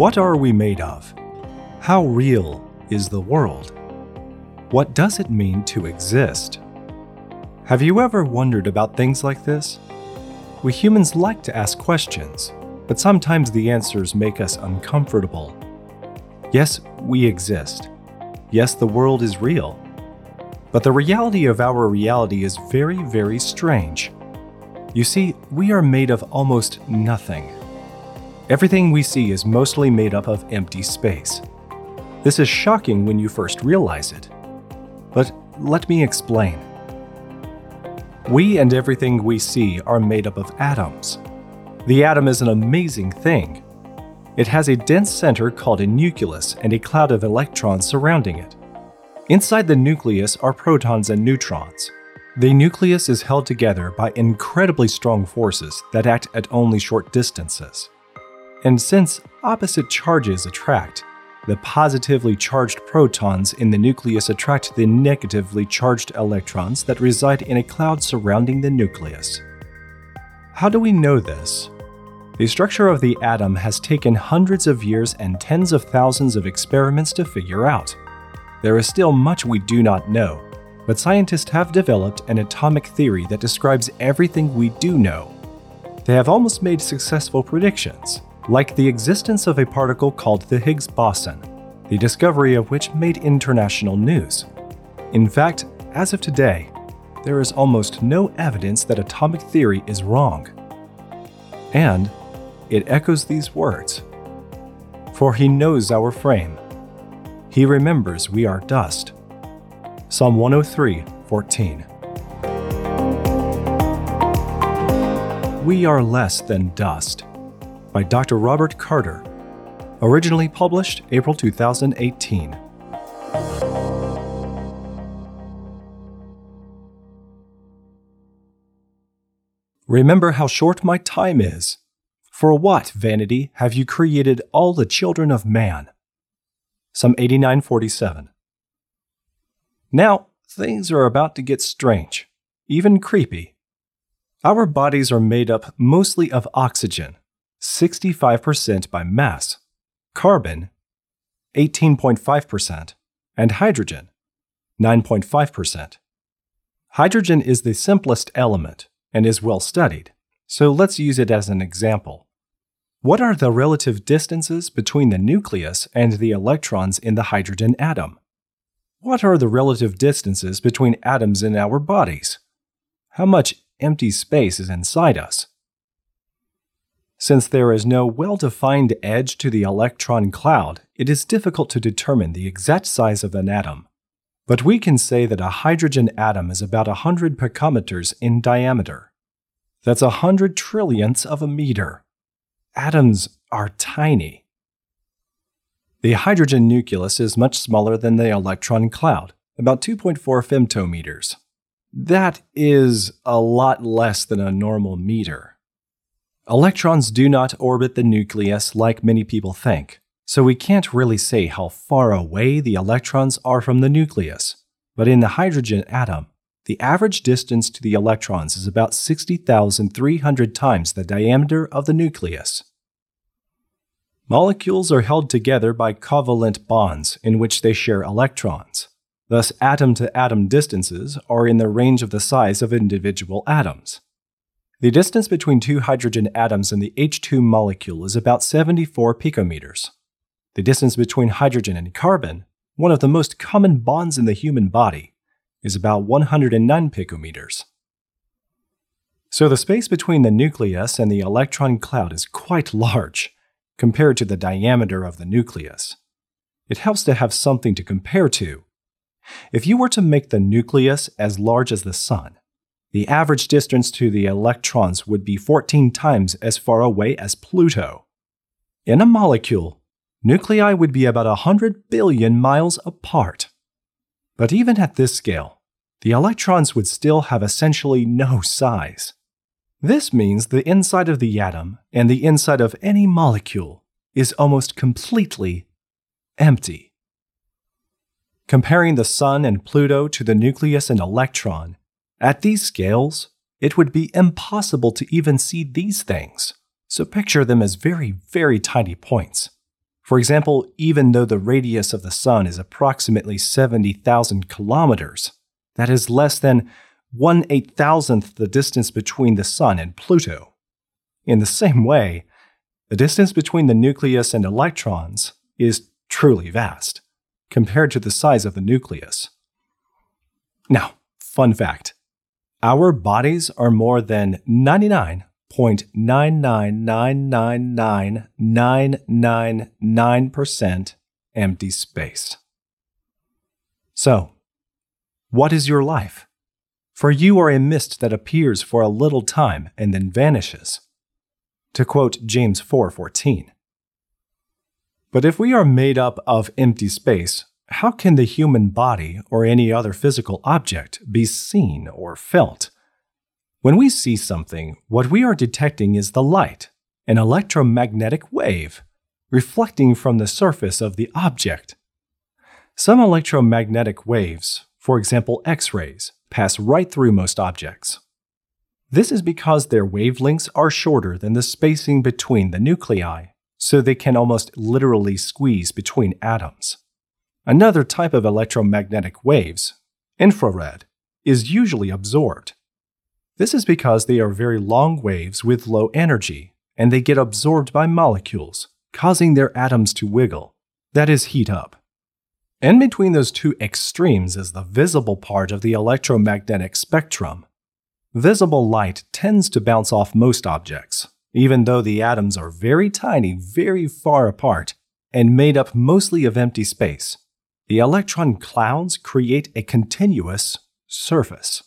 What are we made of? How real is the world? What does it mean to exist? Have you ever wondered about things like this? We humans like to ask questions, but sometimes the answers make us uncomfortable. Yes, we exist. Yes, the world is real. But the reality of our reality is very, very strange. You see, we are made of almost nothing. Everything we see is mostly made up of empty space. This is shocking when you first realize it. But let me explain. We and everything we see are made up of atoms. The atom is an amazing thing. It has a dense center called a nucleus and a cloud of electrons surrounding it. Inside the nucleus are protons and neutrons. The nucleus is held together by incredibly strong forces that act at only short distances. And since opposite charges attract, the positively charged protons in the nucleus attract the negatively charged electrons that reside in a cloud surrounding the nucleus. How do we know this? The structure of the atom has taken hundreds of years and tens of thousands of experiments to figure out. There is still much we do not know, but scientists have developed an atomic theory that describes everything we do know. They have almost made successful predictions, like the existence of a particle called the Higgs boson, the discovery of which made international news. In fact, as of today, there is almost no evidence that atomic theory is wrong. And it echoes these words For he knows our frame, he remembers we are dust. Psalm 103 14. We are less than dust by Dr. Robert Carter. Originally published April 2018. Remember how short my time is. For what, vanity, have you created all the children of man? Psalm 89:47. Now, things are about to get strange, even creepy. Our bodies are made up mostly of oxygen, 65% by mass, carbon, 18.5%, and hydrogen, 9.5%. Hydrogen is the simplest element and is well studied, so let's use it as an example. What are the relative distances between the nucleus and the electrons in the hydrogen atom? What are the relative distances between atoms in our bodies? How much empty space is inside us? Since there is no well defined edge to the electron cloud, it is difficult to determine the exact size of an atom. But we can say that a hydrogen atom is about 100 picometers in diameter. That's a hundred trillionths of a meter. Atoms are tiny. The hydrogen nucleus is much smaller than the electron cloud, about 2.4 femtometers. That is a lot less than a normal meter. Electrons do not orbit the nucleus like many people think, so we can't really say how far away the electrons are from the nucleus. But in the hydrogen atom, the average distance to the electrons is about 60,300 times the diameter of the nucleus. Molecules are held together by covalent bonds in which they share electrons. Thus, atom to atom distances are in the range of the size of individual atoms. The distance between two hydrogen atoms in the H2 molecule is about 74 picometers. The distance between hydrogen and carbon, one of the most common bonds in the human body, is about 109 picometers. So the space between the nucleus and the electron cloud is quite large compared to the diameter of the nucleus. It helps to have something to compare to. If you were to make the nucleus as large as the Sun, the average distance to the electrons would be 14 times as far away as Pluto. In a molecule, nuclei would be about 100 billion miles apart. But even at this scale, the electrons would still have essentially no size. This means the inside of the atom and the inside of any molecule is almost completely empty. Comparing the Sun and Pluto to the nucleus and electron, at these scales, it would be impossible to even see these things, so picture them as very, very tiny points. For example, even though the radius of the Sun is approximately 70,000 kilometers, that is less than one eight thousandth the distance between the Sun and Pluto. In the same way, the distance between the nucleus and electrons is truly vast compared to the size of the nucleus. Now, fun fact our bodies are more than 99.9999999% empty space. So, what is your life? For you are a mist that appears for a little time and then vanishes. To quote James 4:14. But if we are made up of empty space, how can the human body or any other physical object be seen or felt? When we see something, what we are detecting is the light, an electromagnetic wave, reflecting from the surface of the object. Some electromagnetic waves, for example X rays, pass right through most objects. This is because their wavelengths are shorter than the spacing between the nuclei, so they can almost literally squeeze between atoms. Another type of electromagnetic waves, infrared, is usually absorbed. This is because they are very long waves with low energy, and they get absorbed by molecules, causing their atoms to wiggle, that is, heat up. In between those two extremes is the visible part of the electromagnetic spectrum. Visible light tends to bounce off most objects, even though the atoms are very tiny, very far apart, and made up mostly of empty space. The electron clouds create a continuous surface.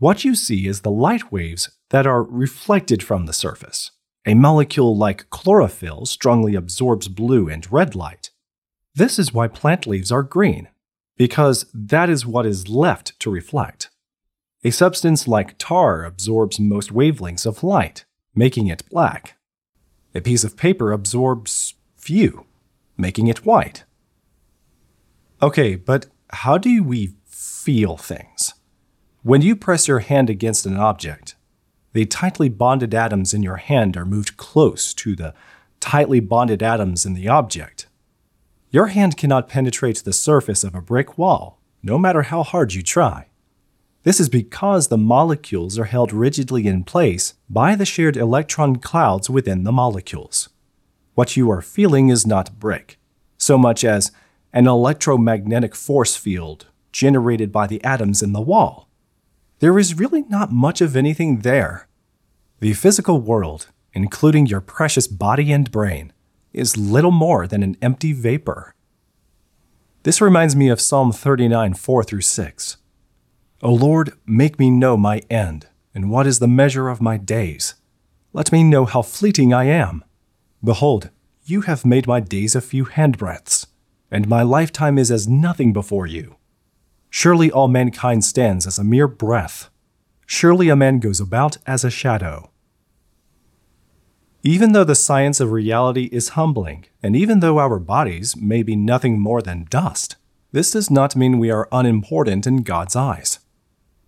What you see is the light waves that are reflected from the surface. A molecule like chlorophyll strongly absorbs blue and red light, this is why plant leaves are green, because that is what is left to reflect. A substance like tar absorbs most wavelengths of light, making it black. A piece of paper absorbs few, making it white. Okay, but how do we feel things? When you press your hand against an object, the tightly bonded atoms in your hand are moved close to the tightly bonded atoms in the object. Your hand cannot penetrate the surface of a brick wall, no matter how hard you try. This is because the molecules are held rigidly in place by the shared electron clouds within the molecules. What you are feeling is not brick, so much as an electromagnetic force field generated by the atoms in the wall. There is really not much of anything there. The physical world, including your precious body and brain, is little more than an empty vapor. This reminds me of Psalm 39 4 through 6. O Lord, make me know my end, and what is the measure of my days. Let me know how fleeting I am. Behold, you have made my days a few handbreadths, and my lifetime is as nothing before you. Surely all mankind stands as a mere breath. Surely a man goes about as a shadow. Even though the science of reality is humbling, and even though our bodies may be nothing more than dust, this does not mean we are unimportant in God's eyes.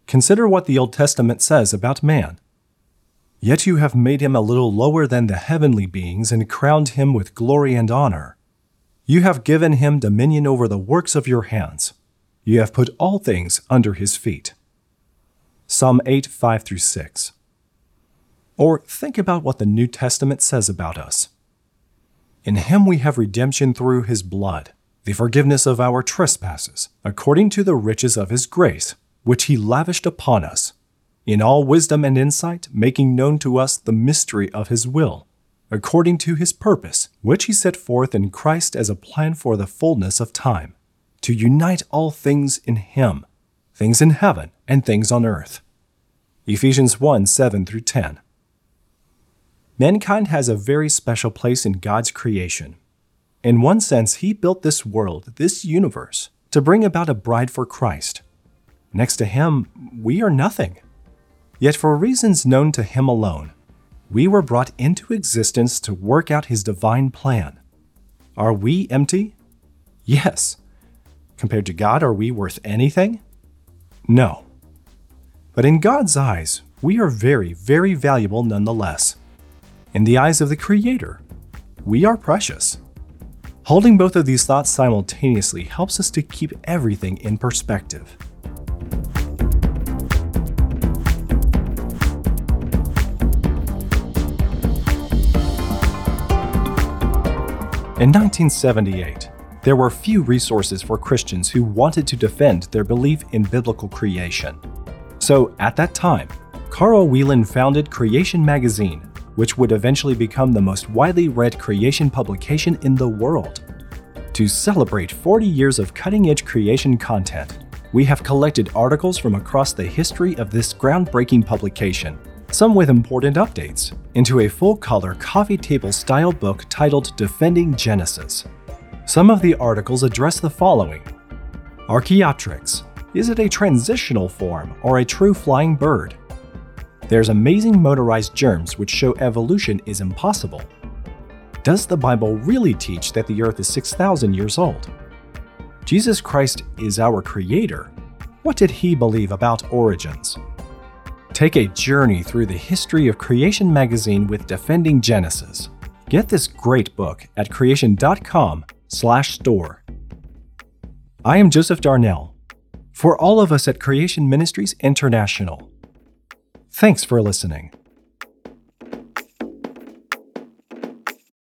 Consider what the Old Testament says about man. Yet you have made him a little lower than the heavenly beings and crowned him with glory and honor. You have given him dominion over the works of your hands. You have put all things under his feet. Psalm 8 5 through 6. Or think about what the New Testament says about us. In him we have redemption through his blood, the forgiveness of our trespasses, according to the riches of his grace, which he lavished upon us, in all wisdom and insight, making known to us the mystery of his will, according to his purpose, which he set forth in Christ as a plan for the fullness of time, to unite all things in him, things in heaven and things on earth. Ephesians 1 7 through 10. Mankind has a very special place in God's creation. In one sense, He built this world, this universe, to bring about a bride for Christ. Next to Him, we are nothing. Yet, for reasons known to Him alone, we were brought into existence to work out His divine plan. Are we empty? Yes. Compared to God, are we worth anything? No. But in God's eyes, we are very, very valuable nonetheless. In the eyes of the Creator, we are precious. Holding both of these thoughts simultaneously helps us to keep everything in perspective. In 1978, there were few resources for Christians who wanted to defend their belief in biblical creation. So, at that time, Carl Wieland founded Creation Magazine, which would eventually become the most widely read creation publication in the world. To celebrate 40 years of cutting edge creation content, we have collected articles from across the history of this groundbreaking publication some with important updates, into a full color coffee table style book titled Defending Genesis. Some of the articles address the following Archaeopteryx Is it a transitional form or a true flying bird? There's amazing motorized germs which show evolution is impossible. Does the Bible really teach that the earth is 6,000 years old? Jesus Christ is our creator. What did he believe about origins? Take a journey through the history of Creation Magazine with Defending Genesis. Get this great book at creation.com/store. I am Joseph Darnell. For all of us at Creation Ministries International, thanks for listening.